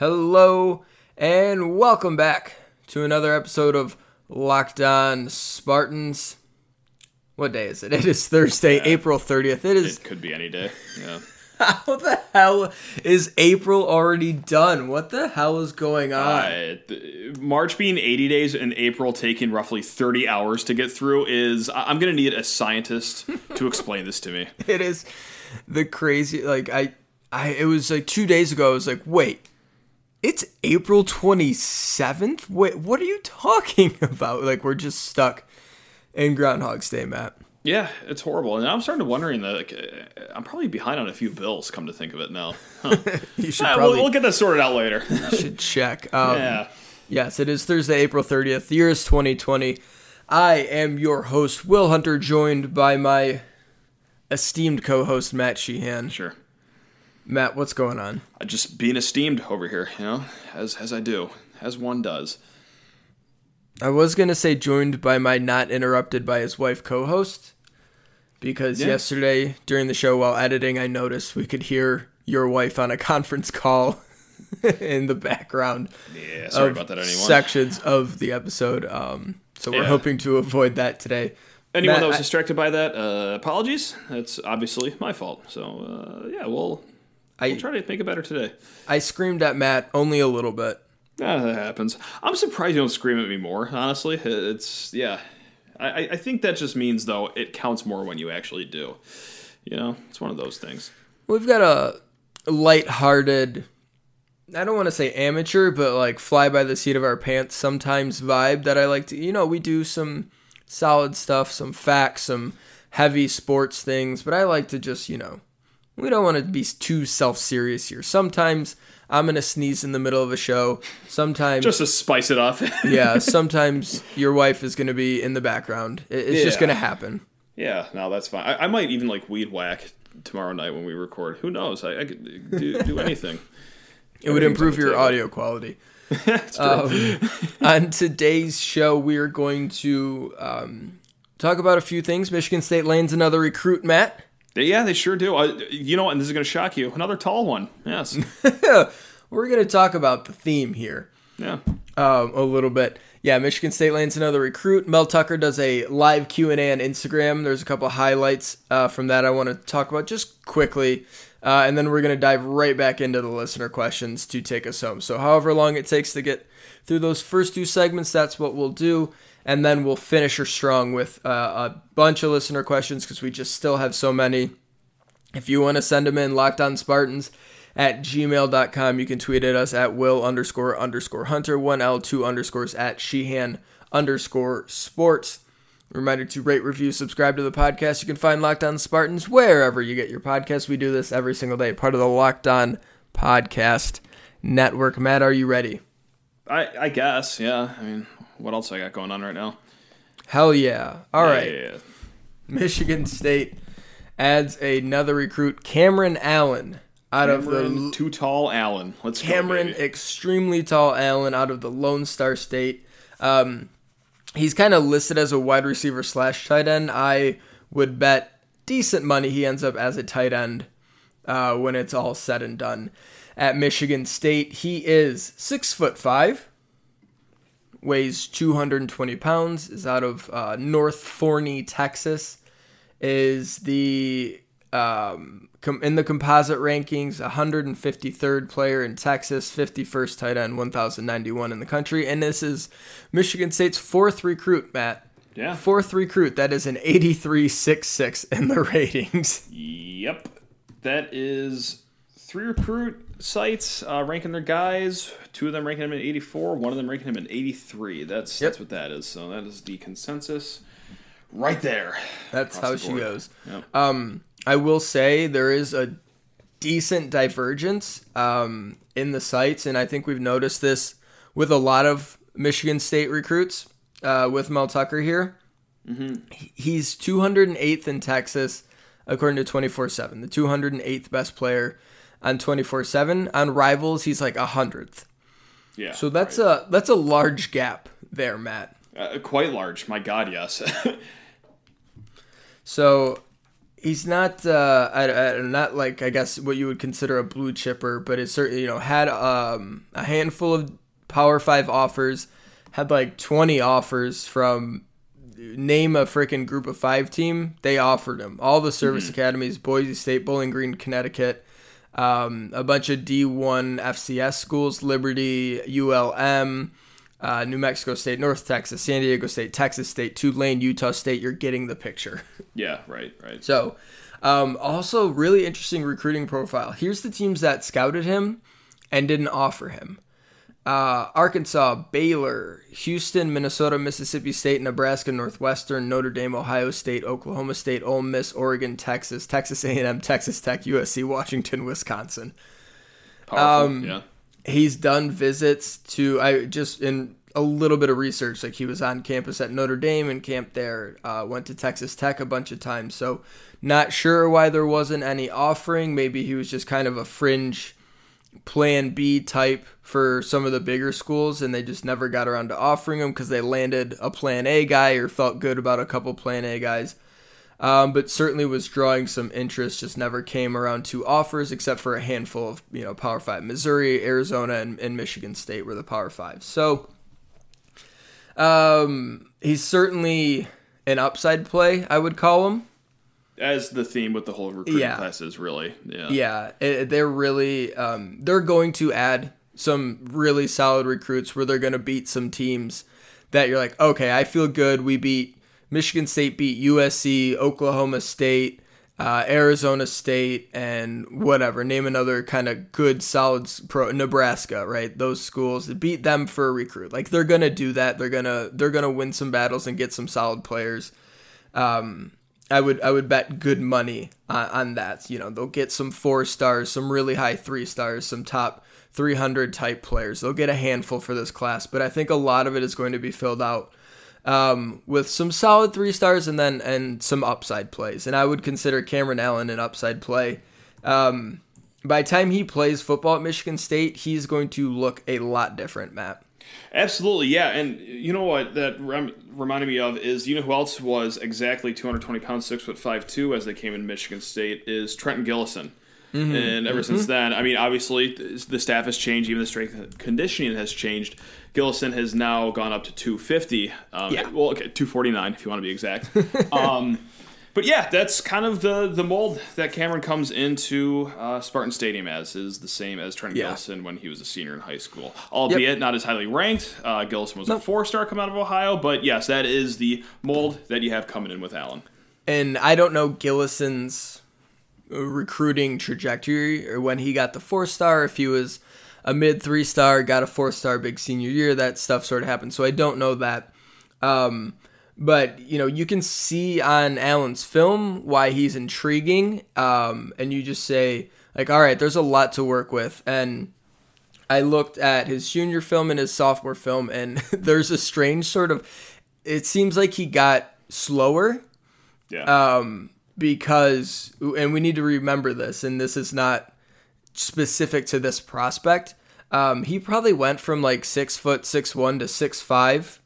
Hello and welcome back to another episode of Locked On Spartans. What day is it? It is Thursday, Yeah. April 30th. It is It could be any day. Yeah. How the hell is April already done? What the hell is going on? Uh, th- March being 80 days and April taking roughly 30 hours to get through is. I- I'm going to need a scientist to explain this to me. it is the crazy like I I it was like 2 days ago I was like, "Wait. It's April 27th? Wait, what are you talking about?" Like we're just stuck in Groundhog's Day, Matt. Yeah, it's horrible. And I'm starting to wondering that like, uh, I'm probably behind on a few bills, come to think of it now. Huh. You should probably we'll, we'll get that sorted out later. should check. Um, yeah. Yes, it is Thursday, April 30th. The year is 2020. I am your host, Will Hunter, joined by my esteemed co host, Matt Sheehan. Sure. Matt, what's going on? I just being esteemed over here, you know, as as I do, as one does. I was going to say joined by my not interrupted by his wife co host because Yeah. yesterday during the show while editing, I noticed we could hear your wife on a conference call in the background. Yeah, sorry about that, anyone. Sections of the episode. Um, so we're Yeah. hoping to avoid that today. Anyone Matt, that was I- distracted by that, uh, apologies. That's obviously my fault. So uh, yeah, we'll I- we'll try to make it better today. I screamed at Matt only a little bit. Ah, that happens. I'm surprised you don't scream at me more. Honestly, it's yeah. I- I think that just means though it counts more when you actually do. You know, it's one of those things. We've got a light-hearted, I don't want to say amateur, but like fly by the seat of our pants sometimes vibe that I like to. You know, we do some solid stuff, some facts, some heavy sports things, but I like to just, you know, we don't want to be too self-serious here. Sometimes I'm gonna sneeze in the middle of a show. Sometimes Just to spice it up. yeah, sometimes your wife is gonna be in the background. It- It's just gonna happen. yeah, no, that's fine. I, I might even like weed whack tomorrow night when we record. Who knows? I, I could do, do anything. It would improve your audio quality. Um, on today's show, we are going to um, talk about a few things. Michigan State lands another recruit, Matt. Yeah, they sure do. I, you know, what, and this is going to shock you. Another tall one. Yes. We're going to talk about the theme here Yeah. um, a little bit. Yeah, Michigan State lands another recruit. Mel Tucker does a live Q and A on Instagram. There's a couple highlights uh, from that I want to talk about just quickly, uh, and then we're going to dive right back into the listener questions to take us home. So, however long it takes to get through those first two segments, that's what we'll do, and then we'll finish her strong with uh, a bunch of listener questions because we just still have so many. If you want to send them in, locked on Spartans at gmail.com. You can tweet at us at will underscore underscore hunter, one L, two underscores at Sheehan underscore sports. Reminder to rate, review, subscribe to the podcast. You can find Locked On Spartans wherever you get your podcast. We do this every single day, part of the Locked On Podcast Network. Matt, are you ready? I, I guess. Yeah. I mean, what else I got going on right now? Hell yeah. All Yeah, right. yeah, yeah. Michigan State adds another recruit, Cameron Allen, out of the Too Tall Allen. Let's Cameron, go, extremely tall Allen out of the Lone Star State. Um, he's kind of listed as a wide receiver slash tight end. I would bet decent money he ends up as a tight end uh, when it's all said and done. At Michigan State, he is six foot five, weighs 220 pounds, is out of uh, North Forney, Texas, is the um, com- in the composite rankings 153rd player in Texas, 51st tight end, 1091 in the country, and this is Michigan State's fourth recruit, Matt. Yeah. Fourth recruit, that is an 83.66 in the ratings. Yep. That is three recruit sites uh, ranking their guys. Two of them ranking him at 84. One of them ranking him at 83. That's Yep. that's what that is. So that is the consensus right there. That's how the she goes. Yep. Um, I will say there is a decent divergence um, in the sites, and I think we've noticed this with a lot of Michigan State recruits. Uh, with Mel Tucker here, He- he's 208th in Texas, according to 24/7, the 208th best player on 24/7. On Rivals, he's like a hundredth. Yeah. So that's a that's a large gap there, Matt. uh, quite large. My God, yes. So he's not uh I, I, not like I guess what you would consider a blue chipper, but it's certainly you know had um a handful of Power Five offers, had like twenty offers from name a freaking group of five team. They offered him all the service mm-hmm. academies, Boise State, Bowling Green, Connecticut. Um, a bunch of D1 FCS schools, Liberty, ULM, uh, New Mexico State, North Texas, San Diego State, Texas State, Tulane, Utah State. You're getting the picture. Yeah, right, right. So, um, also really interesting recruiting profile. Here's the teams that scouted him and didn't offer him. Uh, Arkansas, Baylor, Houston, Minnesota, Mississippi State, Nebraska, Northwestern, Notre Dame, Ohio State, Oklahoma State, Ole Miss, Oregon, Texas, Texas A&M, Texas Tech, USC, Washington, Wisconsin. Powerful, um, yeah. He's done visits to I just in a little bit of research. Like he was on campus at Notre Dame and camped there. Uh, went to Texas Tech a bunch of times. So not sure why there wasn't any offering. Maybe he was just kind of a fringe plan B type for some of the bigger schools, and they just never got around to offering him because they landed a plan A guy or felt good about a couple plan A guys. Um, but certainly was drawing some interest. Just never came around to offers, except for a handful of you know Power Five. Missouri, Arizona, and, and Michigan State were the Power Five. So um, he's certainly an upside play, I would call him. As the theme with the whole recruiting yeah. class is really, yeah, yeah, it, they're really, um, they're going to add some really solid recruits where they're going to beat some teams that you're like, okay, I feel good. We beat Michigan State, beat USC, Oklahoma State, uh, Arizona State, and whatever. Name another kind of good, solid pro. Nebraska, right? Those schools beat them for a recruit. Like they're gonna do that. They're gonna they're gonna win some battles and get some solid players. Um, I would I would bet good money on, on that. You know, they'll get some four stars, some really high three stars, some top 300 type players. They'll get a handful for this class, but I think a lot of it is going to be filled out um, with some solid three stars and then and some upside plays. And I would consider Cameron Allen an upside play. Um, by the time he plays football at Michigan State, he's going to look a lot different, Matt. Absolutely, yeah. And you know what that rem- reminded me of is you know who else was exactly 220 pounds, six foot five two as they came in Michigan State is Trenton Gillison. Mm-hmm. And ever mm-hmm. since then, I mean, obviously the staff has changed, even the strength conditioning has changed. Gillison has now gone up to 250. Um, yeah. Well, okay, 249 if you want to be exact. um, but yeah, that's kind of the the mold that Cameron comes into uh, Spartan Stadium as is the same as Trent yeah. Gillison when he was a senior in high school, albeit yep. not as highly ranked. Uh, Gillison was nope. a four star coming out of Ohio, but yes, that is the mold that you have coming in with Allen. And I don't know Gillison's recruiting trajectory or when he got the four star, if he was a mid three star, got a four star big senior year, that stuff sort of happened. So I don't know that. Um, but you know, you can see on Allen's film why he's intriguing. Um, and you just say like, all right, there's a lot to work with. And I looked at his junior film and his sophomore film, and there's a strange sort of. It seems like he got slower. Yeah. Um, because and we need to remember this and this is not specific to this prospect um, he probably went from like six foot six one to six five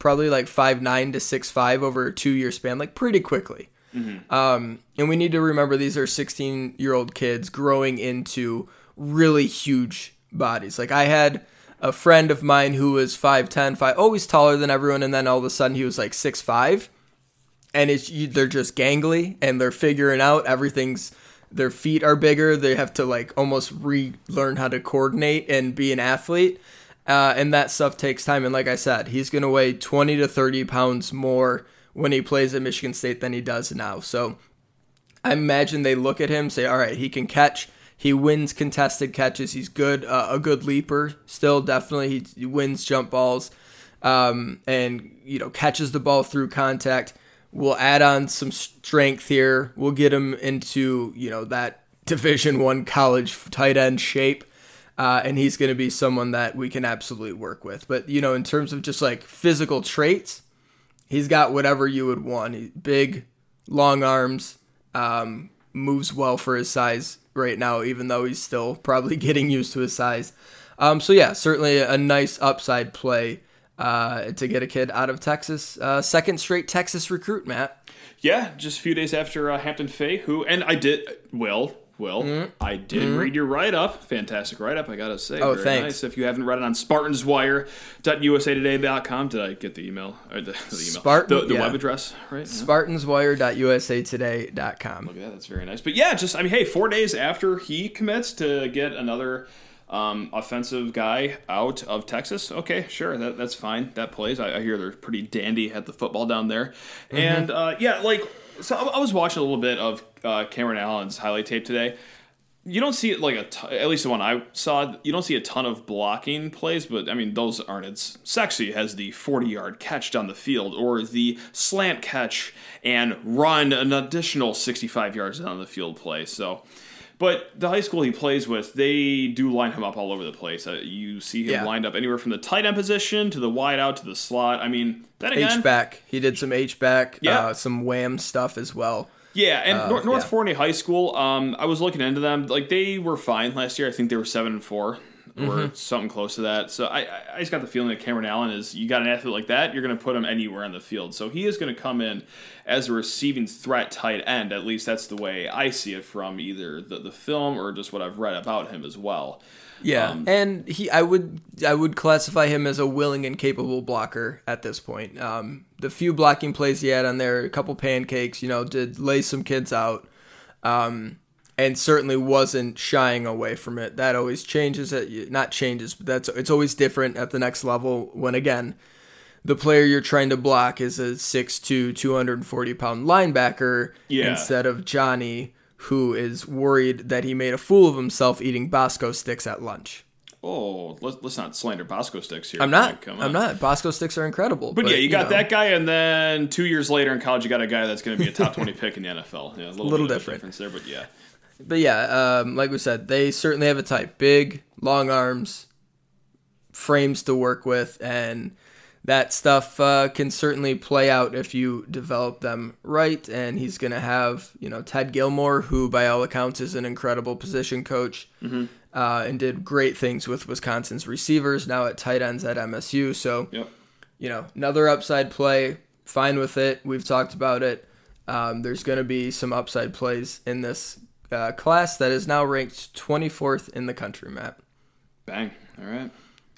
probably like five nine to six five over a two year span like pretty quickly. Mm-hmm. um, and we need to remember these are 16 year old kids growing into really huge bodies. Like i had a friend of mine who was 5'10 5 always taller than everyone and then all of a sudden he was like six five. And it's they're just gangly and they're figuring out everything's their feet are bigger. They have to like almost relearn how to coordinate and be an athlete uh, and that stuff takes time. And like i said he's going to weigh 20 to 30 pounds more when he plays at michigan state than he does now. So i imagine they look at him say all right he can catch. He wins contested catches. He's good uh, a good leaper still. Definitely he wins jump balls um, and you know catches the ball through contact. We'll add on some strength here. We'll get him into you know that Division One college tight end shape, uh, and he's going to be someone that we can absolutely work with. But you know, in terms of just like physical traits, he's got whatever you would want. He's big, long arms, um, moves well for his size right now, even though he's still probably getting used to his size. Um, so yeah, certainly a nice upside play uh, to get a kid out of Texas. Uh, second straight Texas recruit, Matt. Yeah, just a few days after uh, Hampton Fay, who and I did Will. Will Mm-hmm. I did read your write up? Fantastic write up, I gotta say. Oh, Very thanks. Nice. If you haven't read it on SpartansWire.usatoday.com, did I get the email or the, the email? Spartan- the, the yeah. web address, right? Yeah. SpartansWire.usatoday.com. Look at that. That's very nice. But yeah, just I mean, hey, four days after he commits to get another um, offensive guy out of Texas, okay, sure, that, that's fine. That plays. I, I hear they're pretty dandy at the football down there, and uh, yeah, like so. I, was watching a little bit of uh, Cameron Allen's highlight tape today. You don't see it like a t- at least the one I saw. You don't see a ton of blocking plays, but I mean those aren't as sexy as the forty-yard catch down the field or the slant catch and run an additional sixty-five yards down the field play. So, but the high school he plays with, they do line him up all over the place. Uh, you see him Yeah. lined up anywhere from the tight end position to the wide out to the slot. I mean, then again, H back. He did some H back, Yeah. uh, some wham stuff as well. Yeah, and Nor- North yeah. Forney High School, um, I was looking into them. Like they were fine last year. I think they were seven and 4 or something close to that. So I, I- I just got the feeling that Cameron Allen is. You got an athlete like that, you're going to put him anywhere on the field. So he is going to come in as a receiving threat tight end. At least that's the way I see it from either the, the film or just what I've read about him as well. Yeah, Um, and he, I would, I would classify him as a willing and capable blocker at this point. Um, the few blocking plays he had on there, a couple pancakes, you know, did lay some kids out, um, and certainly wasn't shying away from it. That always changes. It not changes, but that's it's always different at the next level. When again, the player you're trying to block is a 6'2", 240 pound linebacker Yeah. instead of Johnny, who is worried that he made a fool of himself eating Bosco sticks at lunch. Oh, let's, let's not slander Bosco sticks here. I'm not. Come I'm not. Bosco sticks are incredible. But, yeah, you got know, that guy, and then two years later in college, you got a guy that's going to be a top 20 pick in the NFL. Yeah, a little, Little bit of a different. difference there, but yeah. But yeah, um, like we said, they certainly have a type: big, long arms, frames to work with, and that stuff uh, can certainly play out if you develop them right. And he's going to have, you know, Ted Gilmore, who by all accounts is an incredible position coach. Uh, and did great things with Wisconsin's receivers now at tight ends at MSU. So, Yep. you know, another upside play. Fine with it. We've talked about it. Um, there's going to be some upside plays in this uh, class that is now ranked 24th in the country, Matt. Bang. All right.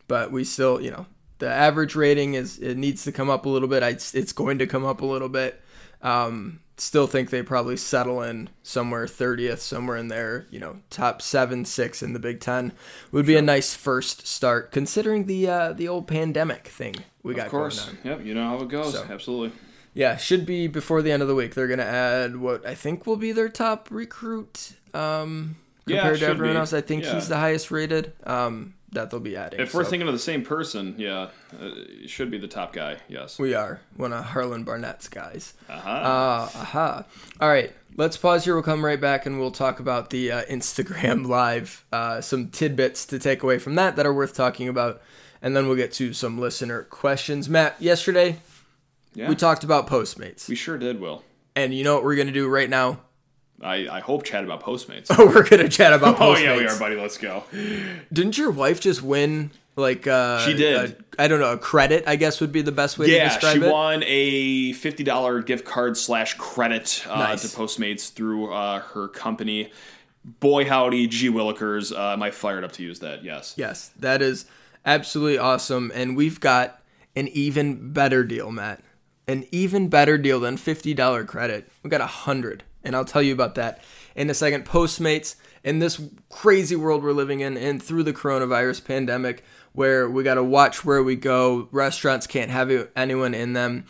But we still, you know, the average rating is it needs to come up a little bit. I, it's going to come up a little bit. Um, still think they probably settle in somewhere 30th, somewhere in there. You know, top seven, six in the Big Ten would be a nice first start, considering the uh, the old pandemic thing we got Of course. Yep. You know how it goes. So. Absolutely. Yeah, should be before the end of the week. They're gonna add what I think will be their top recruit um, Yeah, compared to everyone be. else. I think Yeah. he's the highest rated. Um, that they'll be adding. If we're thinking of the same person, yeah, uh, should be the top guy. Yes. we are one of Harlon Barnett's guys. Uh-huh. Uh huh. All right, let's pause here. We'll come right back and we'll talk about the uh, Instagram live. Uh, some tidbits to take away from that that are worth talking about, and then we'll get to some listener questions. Matt, yesterday yeah. we talked about Postmates, We sure did, Will. and you know what we're gonna do right now? I, I hope chat about Postmates. Oh, we're gonna chat about Postmates. oh, yeah, we are, buddy. Let's go. Didn't your wife just win? Like uh, She did. I I don't know. A credit, I guess, would be the best way to describe. Yeah, she it. won a fifty dollar gift card slash credit uh, Nice. to Postmates through uh, her company. Boy howdy, G Willikers, uh, am I fired up to use that? Yes. Yes, that is absolutely awesome, and we've got an even better deal, Matt. An even better deal than fifty dollar credit. We got a hundred, and I'll tell you about that in a second. Postmates in this crazy world we're living in, and through the coronavirus pandemic, where we got to watch where we go. Restaurants can't have anyone in them.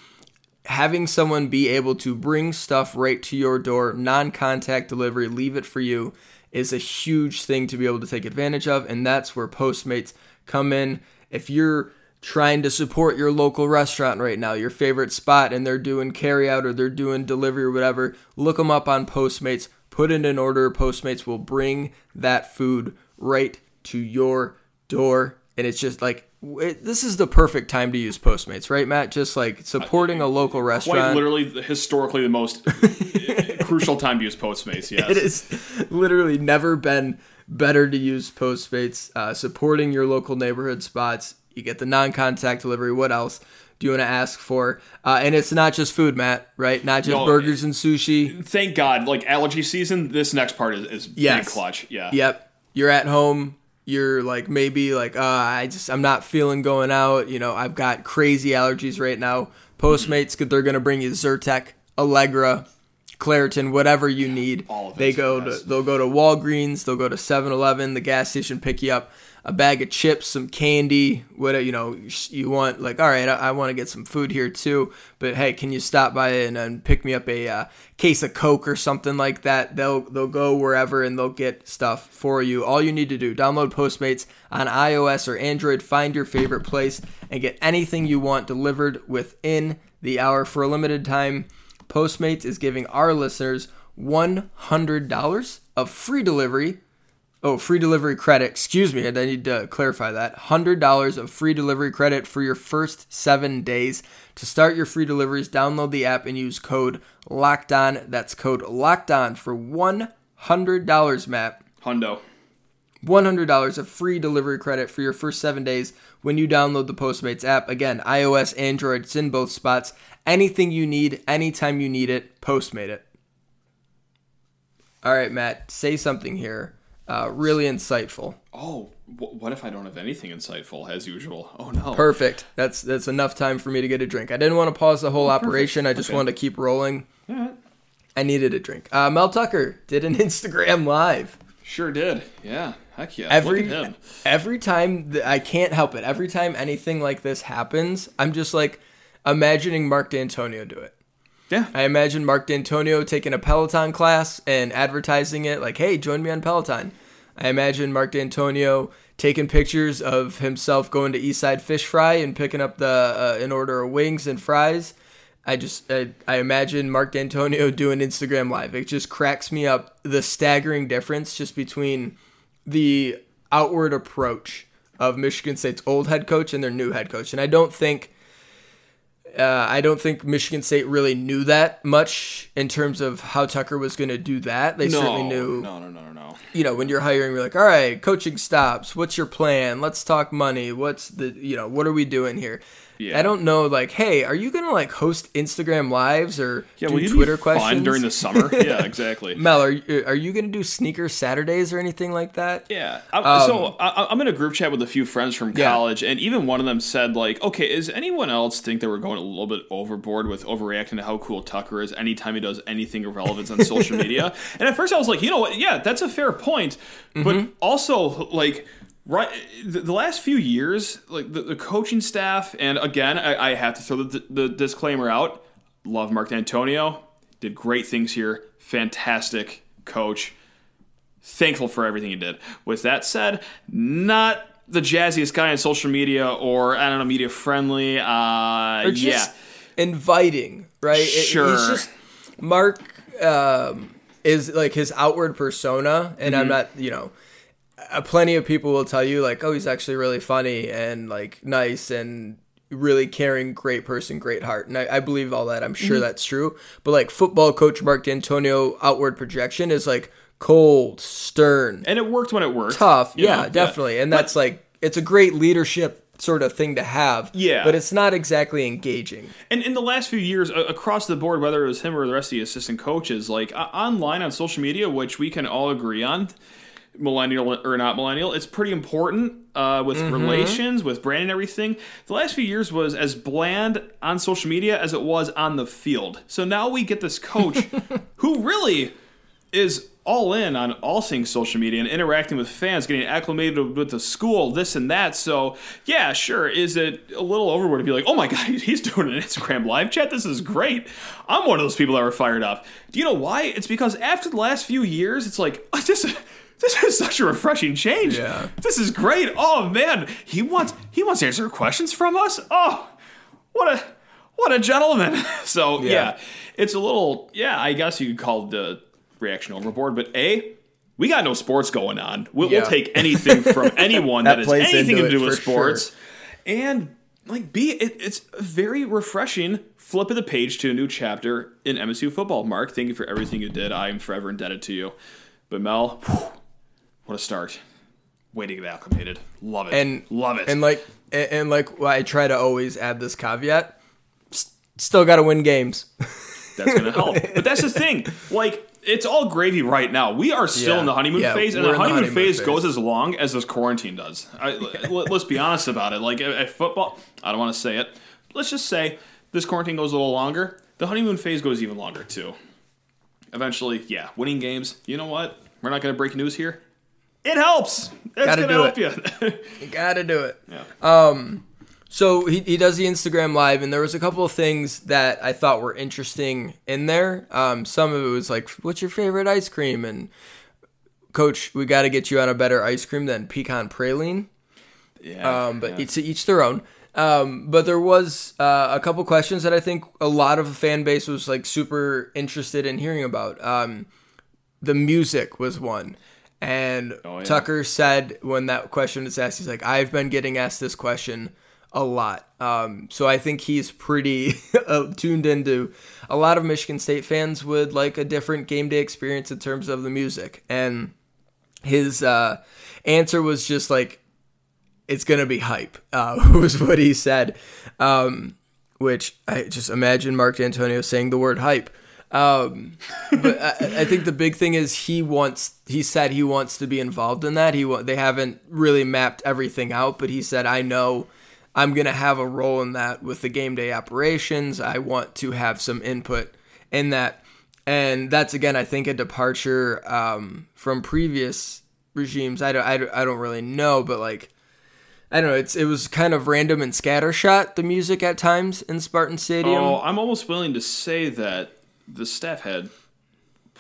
Having someone be able to bring stuff right to your door, non contact delivery, leave it for you, is a huge thing to be able to take advantage of. And that's where Postmates come in. If you're trying to support your local restaurant right now, your favorite spot, and they're doing carry out or they're doing delivery or whatever, look them up on Postmates. Put in an order. Postmates will bring that food right to your door. And it's just like, it, this is the perfect time to use Postmates, right, Matt? Just like supporting a local restaurant. Quite literally, historically, the most crucial time to use Postmates. Yes. It has literally never been better to use Postmates. Uh, supporting your local neighborhood spots, You get the non-contact delivery. What else do you want to ask for? Uh, and it's not just food, Matt. Right? Not just No, burgers and sushi. Thank God, like allergy season, this next part is, is Yes. big clutch. Yeah. Yep. You're at home. You're like maybe like uh, I just I'm not feeling going out. You know I've got crazy allergies right now. Postmates they're gonna bring you Zyrtec, Allegra, Claritin, whatever you need. All of it, They go to they'll go to Walgreens. They'll go to 7-Eleven, the gas station, pick you up a bag of chips, some candy. What you know you want like all right, I, I want to get some food here too. But hey, can you stop by and, and pick me up a uh, case of Coke or something like that? They'll they'll go wherever and they'll get stuff for you. All you need to do download Postmates on iOS or Android. Find your favorite place and get anything you want delivered within the hour for a limited time. Postmates is giving our listeners $100 of free delivery Oh, free delivery credit. Excuse me, I need to clarify that. $100 of free delivery credit for your first seven days. To start your free deliveries, download the app and use code LOCKED ON. That's code LOCKED ON for $100, Matt. Hundo. $100 of free delivery credit for your first seven days when you download the Postmates app. Again, iOS, Android, it's in both spots. Anything you need, anytime you need it, Postmate it. All right, Matt, say something here. Uh, really insightful. Oh, what if I don't have anything insightful as usual? Oh no. Perfect. That's that's enough time for me to get a drink. I didn't want to pause the whole operation. I just Okay. wanted to keep rolling. Alright. I needed a drink. Uh, Mel Tucker did an Instagram live. Sure did. Yeah. Heck yeah. Every Look at him. every time th- I can't help it. Every time anything like this happens, I'm just like imagining Mark Dantonio do it. Yeah. I imagine Mark Dantonio taking a Peloton class and advertising it like, "Hey, join me on Peloton." I imagine Mark Dantonio taking pictures of himself going to Eastside Fish Fry and picking up the uh, an order of wings and fries. I just I, I imagine Mark Dantonio doing Instagram live. It just cracks me up the staggering difference just between the outward approach of Michigan State's old head coach and their new head coach. And I don't think uh, I don't think Michigan State really knew that much in terms of how Tucker was going to do that. They No. certainly knew, No, no, no, no, no. you know, when you're hiring, you're like, all right, coaching stops. What's your plan? Let's talk money. What's the, you know, what are we doing here? Yeah. I don't know. Like, hey, are you going to like host Instagram lives or Yeah, do Twitter questions during the summer? yeah, exactly. Mel, are you, are you going to do sneaker Saturdays or anything like that? Yeah. I, so I, I'm in a group chat with a few friends from Um, Yeah. college, and even one of them said, like, okay, is anyone else think that we're going a little bit overboard with overreacting to how cool Tucker is anytime he does anything of relevance on social media? And at first I was like, you know what? Yeah, that's a fair point. Mm-hmm. But also, like, right the, the last few years like the, the coaching staff and again I, I have to throw the, the disclaimer out love mark Antonio, did great things here fantastic coach thankful for everything he did with that said not the jazziest guy on social media or i don't know media friendly uh or yeah inviting, right? It- Sure. it's just Mark um, is like his outward persona, and Mm-hmm. I'm not, you know, plenty of people will tell you like, oh, he's actually really funny and like nice and really caring, great person, great heart, and I, I believe all that. I'm sure Mm-hmm. that's true. But like football coach Mark Dantonio, outward projection is like cold, stern, and it worked when it worked tough. Yeah, know? definitely. And that's like it's a great leadership sort of thing to have. Yeah. But it's not exactly engaging. And in the last few years, across the board, whether it was him or the rest of the assistant coaches, like uh, online on social media, which we can all agree on, millennial or not millennial, it's pretty important uh, with relations, with brand and everything. The last few years was as bland on social media as it was on the field. So now we get this coach who really is all in on all things social media and interacting with fans, getting acclimated with the school, this and that. So, yeah, sure. Is it a little overboard to be like, oh my God, he's doing an Instagram live chat? This is great. I'm one of those people that were fired up. Do you know why? It's because after the last few years, it's like, this is. This is such a refreshing change. Yeah. This is great. Oh man, he wants he wants to answer questions from us. Oh, what a what a gentleman. So yeah. Yeah. it's a little yeah. I guess you could call the reaction overboard, but a we got no sports going on. We'll, we'll take anything from anyone That that has anything to do with for sure. sports, and like b it, it's a very refreshing. Flip of the page to a new chapter in MSU football. Mark, thank you for everything you did. I am forever indebted to you. But Mel, whew, what a start. way to get acclimated. Love it. And love it. And like and, and like well, I try to always add this caveat. s- Still got to win games. that's gonna help. But that's the thing. Like it's all gravy right now. We are still Yeah. in the honeymoon Yeah, phase, and the in the honeymoon, honeymoon phase, phase. goes as long as this quarantine does. I, let, us be honest about it. Like at, football, I don't want to say it. Let's just say this quarantine goes a little longer. The honeymoon phase goes even longer too. Eventually, yeah, winning games. You know what? We're not gonna break news here. It helps. It's Gotta gonna do help you. You got to do it. yeah. Um, So he, he does the Instagram live, and there was a couple of things that I thought were interesting in there. Um, some of it was like, "What's your favorite ice cream?" and "Coach, we got to get you on a better ice cream than pecan praline." yeah. Um, but yeah. each each their own. Um, but there was uh, a couple questions that I think a lot of the fan base was like super interested in hearing about. Um, the music was one. And Oh, yeah. Tucker said when that question was asked, he's like, I've been getting asked this question a lot. Um, so I think he's pretty uh, tuned into a lot of Michigan State fans would like a different game day experience in terms of the music. And his uh, answer was just like, it's gonna be hype. Uh, was what he said, um, which I just imagine Mark Dantonio saying the word hype. Um, but I, I think the big thing is he wants. He said he wants to be involved in that. He they haven't really mapped everything out, but he said I know I'm gonna have a role in that with the game day operations. I want to have some input in that, and that's again I think a departure um, from previous regimes. I don't, I don't I don't really know, but like. I don't know. It's it was kind of random and scattershot the music at times in Spartan Stadium. Oh, I'm almost willing to say that the staff had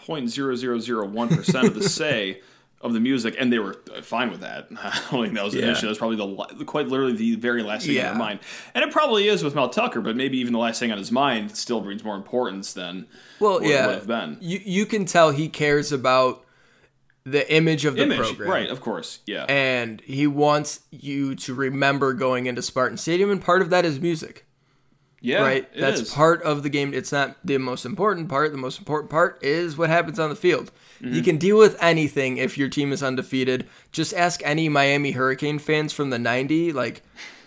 0.0001% of the say of the music, and they were uh, fine with that. I don't think that was an Yeah. issue. That was probably the quite literally the very last thing on Yeah. their mind. And it probably is with Mel Tucker, but maybe even the last thing on his mind still brings more importance than well, yeah, would have been. you you can tell he cares about the image of the Image, program, right? Of course, yeah. And he wants you to remember going into Spartan Stadium, and part of that is music, yeah, right? That's is. part of the game. It's not the most important part. The most important part is what happens on the field. Mm-hmm. You can deal with anything if your team is undefeated. Just ask any Miami Hurricane fans from the '90s, like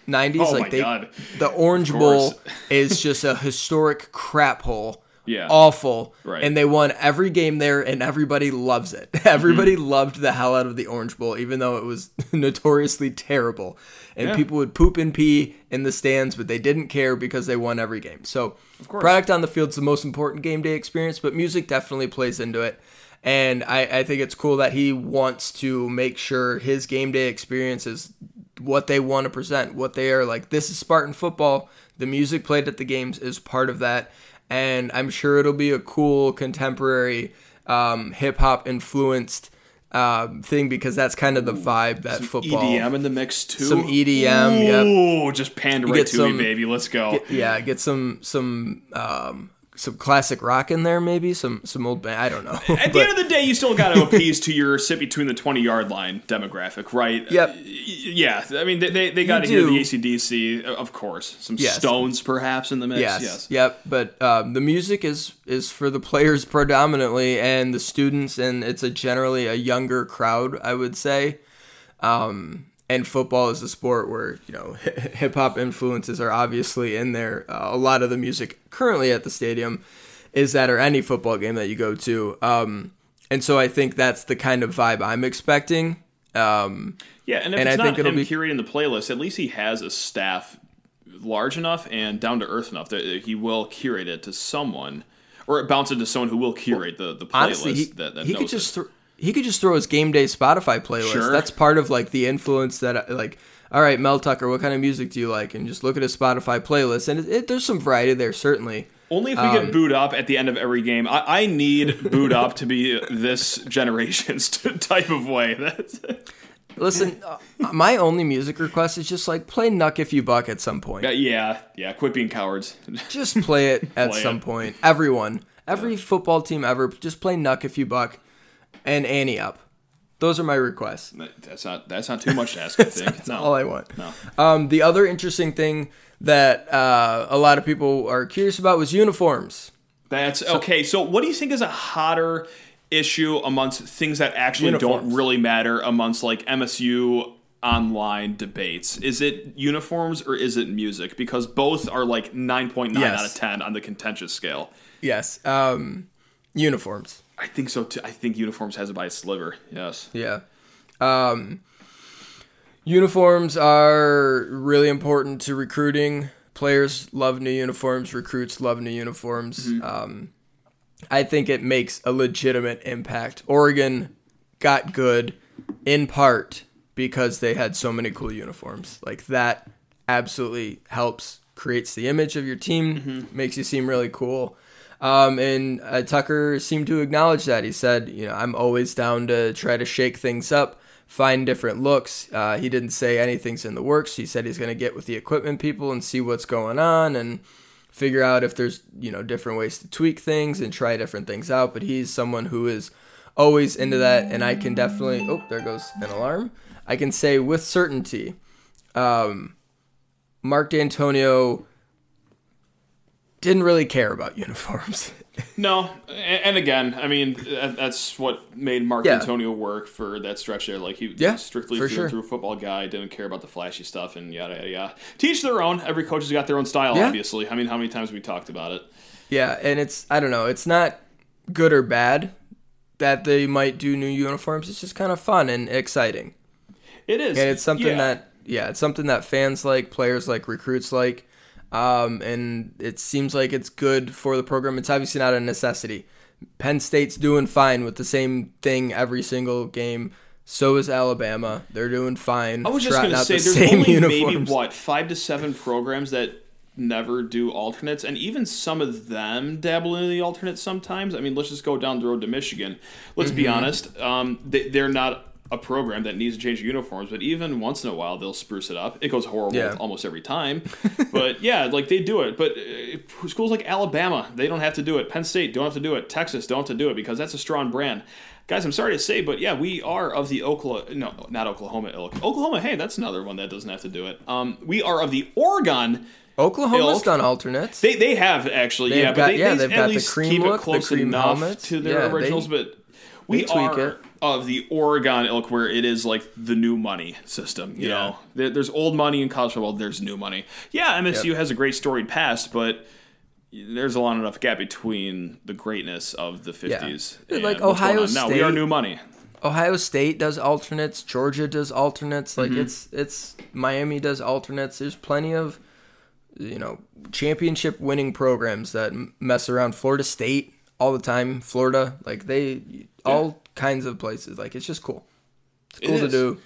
'90s, Oh like my they, God. the Orange Bowl is just a historic crap hole. Yeah. Awful. Right. And they won every game there and everybody loves it. Everybody Mm-hmm. loved the hell out of the Orange Bowl, even though it was notoriously terrible. And Yeah. people would poop and pee in the stands, but they didn't care because they won every game. So course. product on the field's the most important game day experience, but music definitely plays into it. And I, I think it's cool that he wants to make sure his game day experience is what they want to present, what they are like. This is Spartan football. The music played at the games is part of that. And I'm sure it'll be a cool contemporary um, hip hop influenced um, thing because that's kind of the vibe that football. EDM in the mix too. Some EDM, yep. Ooh, just panned right get to some- me, baby. Let's go. Yeah, get some some um, some classic rock in there, maybe some some old band. I don't know. At the end of the day, you still got to appease to your sit between the 20 yard line demographic, right? Yep. Yeah. I mean, they, they, got to hear the. ACDC, of course. Some Yes. Stones, perhaps, in the mix. yes, Yes. yep. But um, the music is is for the players predominantly and the students, and it's a generally a younger crowd, I would say. Um, and football is a sport where you know hip hop influences are obviously in there. Uh, a lot of the music currently at the stadium is that, or any football game that you go to. Um, and so I think that's the kind of vibe I'm expecting. Um, Yeah, and if And it's I not think him be- curating the playlist, at least he has a staff large enough and down to earth enough that he will curate it to someone, or bounce it to someone who will curate the, the playlist honestly, he, that, that he knows could just it. He could just throw his game day Spotify playlist. Sure. That's part of like the influence that like. All right, Mel Tucker, what kind of music do you like? And just look at his Spotify playlist, and it, it, there's some variety there certainly. Only if we Um, get booed up at the end of every game. I, I need booed up to be this generation's type of way. That's Listen, uh, my only music request is just like play Knuck If You Buck at some point. yeah, yeah. Quit being cowards. Just play it at Play some it. point. Everyone, every football team ever, just play Knuck If You Buck and Ante Up. Those are my requests. That's not that's not too much to ask. I think. no. all I want. No. Um, the other interesting thing that uh, a lot of people are curious about was uniforms. That's okay. So, what do you think is a hotter issue amongst things that actually Uniforms. don't really matter amongst like MSU online debates? Is it uniforms or is it music? Because both are like 9.9 Yes. out of 10 on the contentious scale. Yes. Um, uniforms. I think so too. I think uniforms has it by a sliver. Yes. Yeah. Um, uniforms are really important to recruiting. Players love new uniforms. Recruits love new uniforms. Um, I think it makes a legitimate impact. Oregon got good in part because they had so many cool uniforms. Like that absolutely helps creates the image of your team, makes you seem really cool. Um, and uh, Tucker seemed to acknowledge that. He said, you know, I'm always down to try to shake things up, find different looks. Uh, he didn't say anything's in the works. He said he's going to get with the equipment people and see what's going on and figure out if there's, you know, different ways to tweak things and try different things out. But he's someone who is always into that. And I can definitely, oh, there goes an alarm. I can say with certainty, um, Mark Dantonio didn't really care about uniforms. No, and, again, I mean that's what made Mark Yeah. Antonio work for that stretch there. Like he Yeah, strictly through sure. through football guy, didn't care about the flashy stuff and yada yada yada. Teach their own. Every coach has got their own style. Yeah. Obviously, I mean, how many times we talked about it? yeah, and it's I don't know, it's not good or bad that they might do new uniforms. It's just kind of fun and exciting. It is, And it's something yeah. that yeah, it's something that fans like, players like, recruits like. Um, and it seems like it's good for the program. It's obviously not a necessity. Penn State's doing fine with the same thing every single game. So is Alabama. They're doing fine. I was just going to say the there's same only uniforms. maybe what five to seven programs that never do alternates, and even some of them dabble in the alternates sometimes. I mean, let's just go down the road to Michigan. Let's be Mm-hmm. honest, um, they, they're not a program that needs to change uniforms, but even once in a while they'll spruce it up. It goes horrible Yeah. almost every time, but yeah, like they do it. But uh, schools like Alabama, they don't have to do it. Penn State don't have to do it. Texas don't have to do it because that's a strong brand. Guys, I'm sorry to say, but yeah, we are of the Oklahoma, no, not Oklahoma. Oklahoma, hey, that's another one that doesn't have to do it. Um, we are of the Oregon. Oklahoma's ilk. done alternates. They, they have actually, They've yeah, got- but they, yeah, they they've at got the least cream keep look, it the close cream enough helmets. to their Yeah, they- originals, but we tweak are it. Of the Oregon ilk where it is like the new money system. You Yeah. know, There- there's old money in college football. There's new money. Yeah, MSU has a great storied past, but there's a long enough gap between the greatness of the 50s. Yeah, and like what's going Ohio State. now. We are new money. Ohio State does alternates. Georgia does alternates. Mm-hmm. Like it's it's Miami does alternates. There's plenty of you know championship winning programs that mess around. Florida State all the time. Florida like they all kinds of places. Like it's just cool. It's It cool to is. do.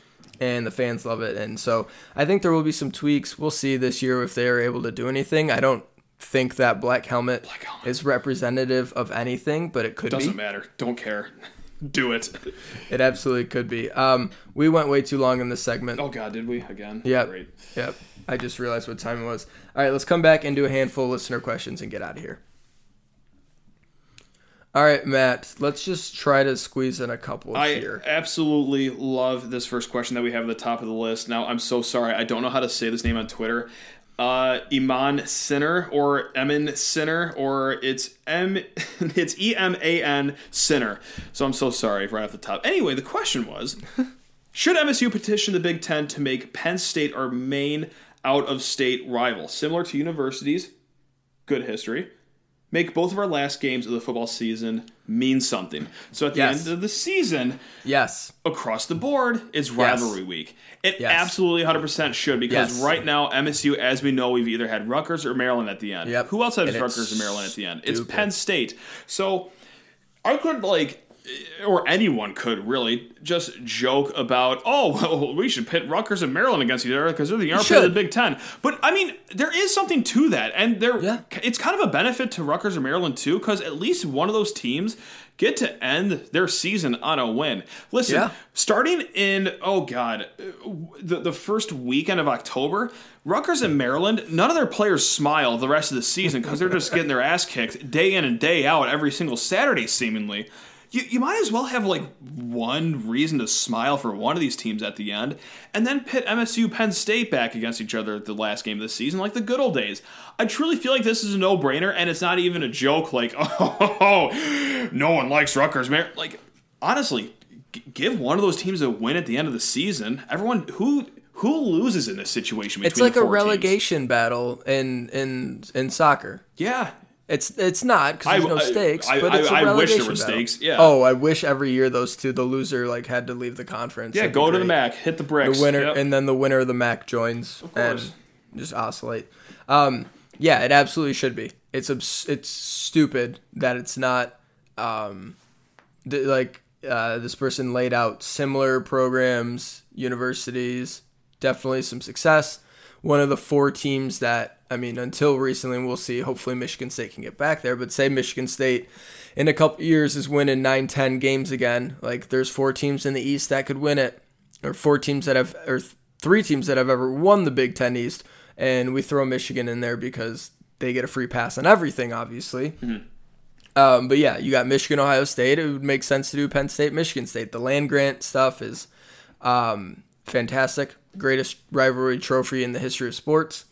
And the fans love it, and so I think there will be some tweaks. We'll see this year if they are able to do anything. I don't think that black helmet, helmet. is representative of anything, but it could Doesn't be. matter. Don't care. Do it. It absolutely could be. Um, we went way too long in this segment. Oh God, did we again? Yep. Great. Yep. I just realized what time it was. All right, let's come back and do a handful of listener questions and get out of here. All right, Matt, let's just try to squeeze in a couple I here. absolutely love this first question that we have at the top of the list. Now, I'm so sorry. I don't know how to say this name on Twitter. Uh, Iman Sinner or Emin Sinner or it's M it's E M A N Sinner. So I'm so sorry right off the top. Anyway, the question was Should MSU petition the Big Ten to make Penn State our main out of state rival? Similar to universities, good history. Make both of our last games of the football season mean something. So at the Yes. end of the season, Yes. across the board, it's rivalry week. It Yes. absolutely 100% should because Yes. right now, MSU, as we know, we've either had Rutgers or Maryland at the end. Yep. Who else has And Rutgers or Maryland at the end? It's. Penn State. So I could, like, or anyone could really just joke about, oh, well, we should pit Rutgers and Maryland against each other because they're the armpit of the. Big Ten. But I mean, there is something to that, and there, Yeah. it's kind of a benefit to Rutgers or Maryland too, because at least one of those teams get to end their season on a win. Listen, Yeah. starting in oh god, the the first weekend of October, Rutgers and Maryland, none of their players smile the rest of the season because they're just getting their ass kicked day in and day out every single Saturday, seemingly. You, you might as well have like one reason to smile for one of these teams at the end, and then pit MSU Penn State back against each other at the last game of the season, like the good old days. I truly feel like this is a no brainer, and it's not even a joke. Like, oh, no one likes Rutgers, man. Like, honestly, g- give one of those teams a win at the end of the season. Everyone who who loses in this situation? It's like a four teams? relegation battle in in in soccer. Yeah, It's it's not because there's I- no stakes, I- but it's a I- I wish there relegation were battle. stakes, yeah. Oh, I wish every year those two, the loser like had to leave the conference. yeah. That'd Go to the. MAC, hit the bricks. The winner, Yep. and then the winner of the MAC joins course. and just oscillate. Um, yeah, it absolutely should be. It's abs- it's stupid that it's not. Um, th- like uh, this person laid out similar programs, universities, definitely some success. One of the four teams that I mean, until recently, we'll see. Hopefully, Michigan State can get back there. But say Michigan State in a couple years is winning 9, 10 games again. Like there's four teams in the East that could win it, or four teams that have, or three teams that have ever won the Big Ten East, and we throw Michigan in there because they get a free pass on everything, obviously. Um, but yeah, you got Michigan, Ohio State. It would make sense to do Penn State, Michigan State. The land grant stuff is um, fantastic. Greatest rivalry trophy in the history of sports.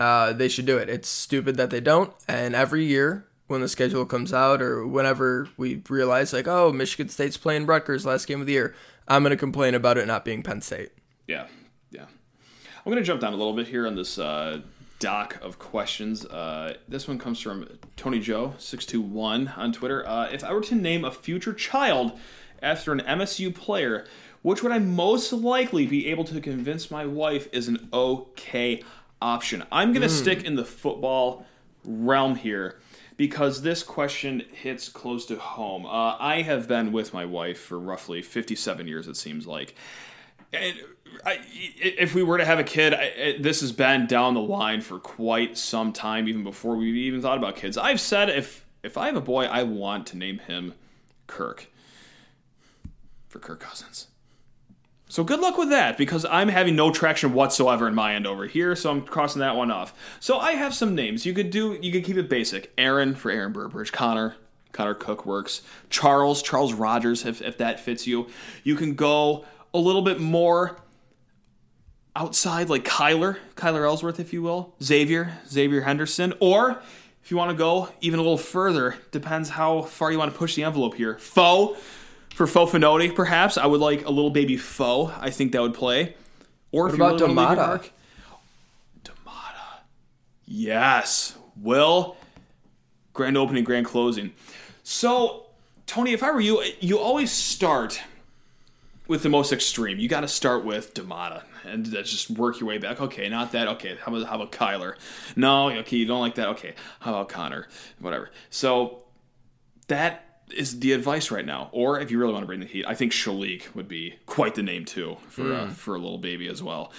Uh, they should do it. It's stupid that they don't. And every year when the schedule comes out or whenever we realize, like, oh, Michigan State's playing Rutgers last game of the year, I'm going to complain about it not being Penn State. Yeah, yeah. I'm going to jump down a little bit here on this uh, doc of questions. Uh, this one comes from Tony Joe six two one on Twitter. Uh, if I were to name a future child after an MSU player, which would I most likely be able to convince my wife is an okay option? I'm going to stick in the football realm here because this question hits close to home. Uh, I have been with my wife for roughly 57 years, it seems like. And I, if we were to have a kid, I, this has been down the line for quite some time, even before we even thought about kids. I've said if if I have a boy, I want to name him Kirk for Kirk Cousins. So good luck with that because I'm having no traction whatsoever in my end over here, so I'm crossing that one off. So I have some names. You could do you could keep it basic. Aaron for Aaron Burbridge, Connor, Connor Cook works. Charles, Charles Rogers if, if that fits you. You can go a little bit more outside like Kyler, Kyler Elsworth if you will. Xavier, Xavier Henderson or if you want to go even a little further, depends how far you want to push the envelope here. Foe for Fou Fonoti, perhaps. I would like a little baby foe. I think that would play. Or if about really want to leave Damata? Yes. Will. Grand opening, grand closing. So, Tony, if I were you, you always start with the most extreme. You got to start with Damata and just work your way back. Okay, not that. Okay, how about how about Kyler? No, okay, you don't like that. Okay, how about Connor? Whatever. So that is the advice right now. Or if you really want to bring the heat, I think Shilique would be quite the name too for uh, for a little baby as well.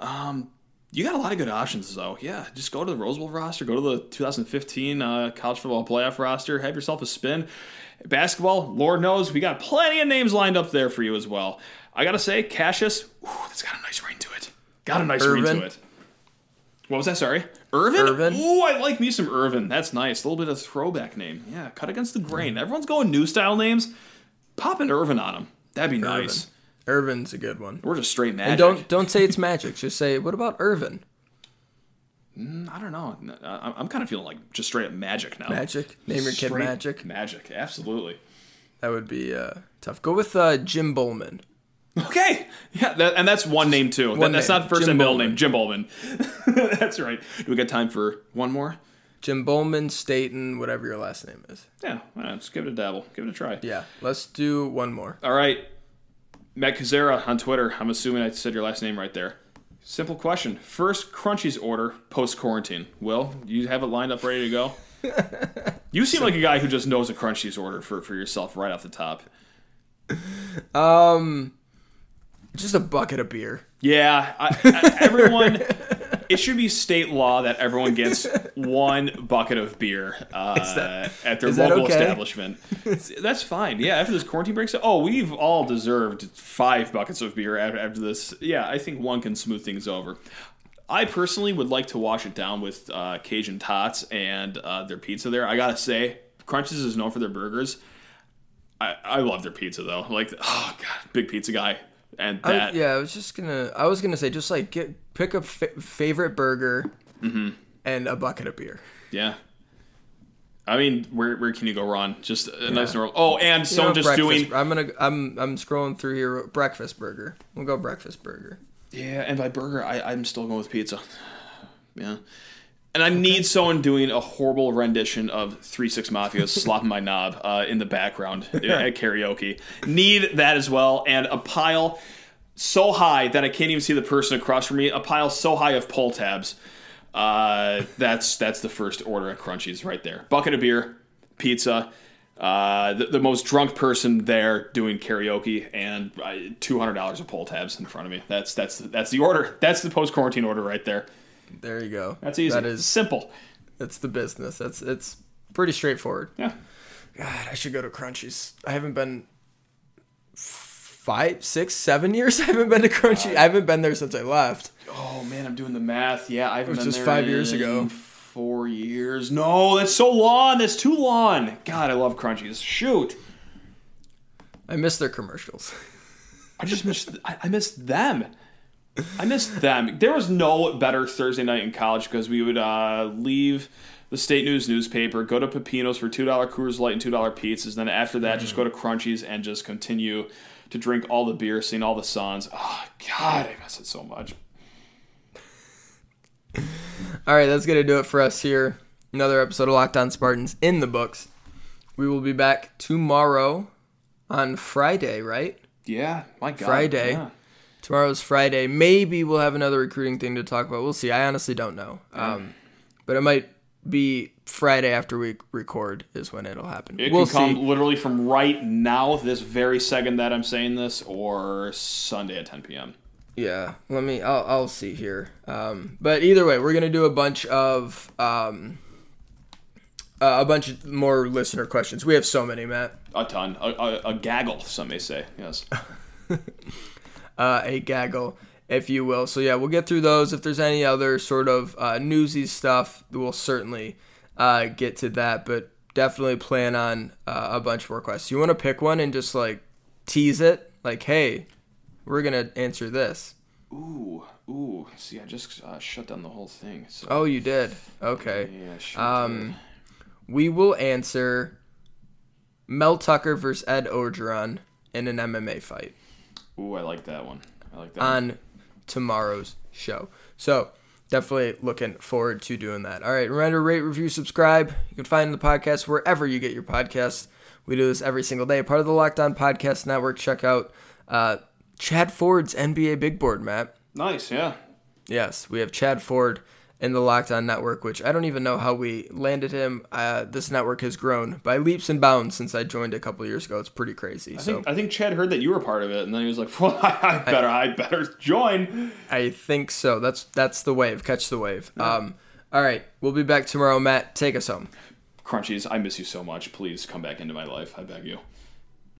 Um, you got a lot of good options though. Yeah, just go to the Rose Bowl roster, go to the 2015 uh, college football playoff roster, have yourself a spin. Basketball, Lord knows, we got plenty of names lined up there for you as well. I gotta say, Cassius, ooh, that's got a nice ring to it. Got a nice ring to it. What was that? Sorry, Earvin. Earvin. Ooh, I like me some Earvin. That's nice. A little bit of throwback name. Yeah, cut against the grain. Everyone's going new style names. Pop an Earvin on them. That'd be nice. Earvin's a good one. We're just straight magic. And don't don't say it's magic. Just say what about Earvin? I don't know. I- I'm kind of feeling like just straight up magic now. Magic. Name your kid Straight Magic. Magic, absolutely. That would be uh, tough. Go with uh, Jim Bowman. Okay, yeah, that, and that's one name too. One that's name, not first Jim and middle Bowman. name. Jim Bowman. that's right. Do we got time for one more? Jim Bowman, Staten, whatever your last name is. Yeah, let's give it a dabble. Give it a try. Yeah, let's do one more. All right, Matt Kazera on Twitter. I'm assuming I said your last name right there. Simple question. First Crunchy's order post quarantine. Will you have it lined up ready to go? you seem like a guy who just knows a Crunchy's order for, for yourself right off the top. Um, just a bucket of beer. Yeah, I, I, everyone. it should be state law that everyone gets one bucket of beer uh, at their local okay? establishment. That's fine. Yeah, after this quarantine breaks, oh, we've all deserved five buckets of beer after, after this. Yeah, I think one can smooth things over. I personally would like to wash it down with uh, Cajun Tots and uh, their pizza there. I gotta say, Crunchy's is known for their burgers. I, I love their pizza though. Like, oh god, big pizza guy, and I- yeah, I was just gonna. I was gonna say just like get pick a favorite burger Mm-hmm. and a bucket of beer. Yeah. I mean, where where can you go wrong? Just a nice normal. Oh, and You someone know, just doing I'm gonna. I'm. I'm scrolling through here. Breakfast burger. We'll go breakfast burger. yeah. And by burger, I I'm still going with pizza. Yeah. And I need someone doing a horrible rendition of Three Six Mafia "Slob on My Knob" uh, in the background at karaoke. Need that as well, and a pile so high that I can't even see the person across from me. A pile so high of pull tabs. Uh, that's that's the first order at Crunchy's right there. Bucket of beer, pizza. Uh, the, the most drunk person there doing karaoke and uh, two hundred dollars of pull tabs in front of me. That's that's that's the order. That's the post quarantine order right there. There you go. That's easy. That is. simple. That's the business. That's. It's pretty straightforward. Yeah. God, I should go to Crunchy's. I haven't been five, six, seven years. I haven't been to Crunchy. I haven't been there since I left. Oh man, I'm doing the math. Yeah, I haven't was been just there five years ago. Four years. No, that's so long. That's too long. God, I love Crunchy's. Shoot, I miss their commercials. I just missed. I, I missed them. I missed them. There was no better Thursday night in college because we would uh, leave the state news newspaper, go to Pepino's for two dollar Coors Light and two dollar pizzas. Then after that, just go to Crunchy's and just continue to drink all the beer, seeing all the suns. Oh God, I miss it so much. All right, that's gonna do it for us here. Another episode of Lockdown Spartans in the books. We will be back tomorrow on Friday, right? Yeah, my God. Friday. yeah. Tomorrow's Friday. Maybe we'll have another recruiting thing to talk about. We'll see. I honestly don't know. Um, but it might be Friday after we record is when it'll happen. It we'll can come see. literally from right now, this very second that I'm saying this, or Sunday at 10 p.m. Yeah, let me. I'll, I'll see here. Um, but either way, we're gonna do a bunch of um, uh, a bunch of more listener questions. We have so many, Matt. A ton, a, a, a gaggle, some may say. Yes. uh, a gaggle, if you will. So yeah, we'll get through those. If there's any other sort of uh, newsy stuff, we'll certainly uh, get to that. But definitely plan on uh, a bunch more questions. You want to pick one and just like tease it, like, hey, we're gonna answer this. Ooh, ooh. See, I just uh, shut down the whole thing. So. Oh, you did. Okay. Yeah, sure. Um, we will answer Mel Tucker versus Ed Orgeron in an MMA fight. Ooh, I like that one. I like that. on tomorrow's show. So definitely looking forward to doing that. All right, remember rate, review, subscribe. You can find the podcast wherever you get your podcasts. We do this every single day. Part of the Lockdown Podcast Network. Check out uh, Chad Ford's NBA Big Board, Matt. Nice, yeah. Yes, we have Chad Ford in the Lockdown Network, which I don't even know how we landed him. Uh, this network has grown by leaps and bounds since I joined a couple years ago. It's pretty crazy. I so think I think Chad heard that you were part of it, and then he was like, "Well, I, better, I better join." I think so. That's that's the wave. Catch the wave. Um, all right, we'll be back tomorrow. Matt, take us home. Crunchy's, I miss you so much. Please come back into my life. I beg you.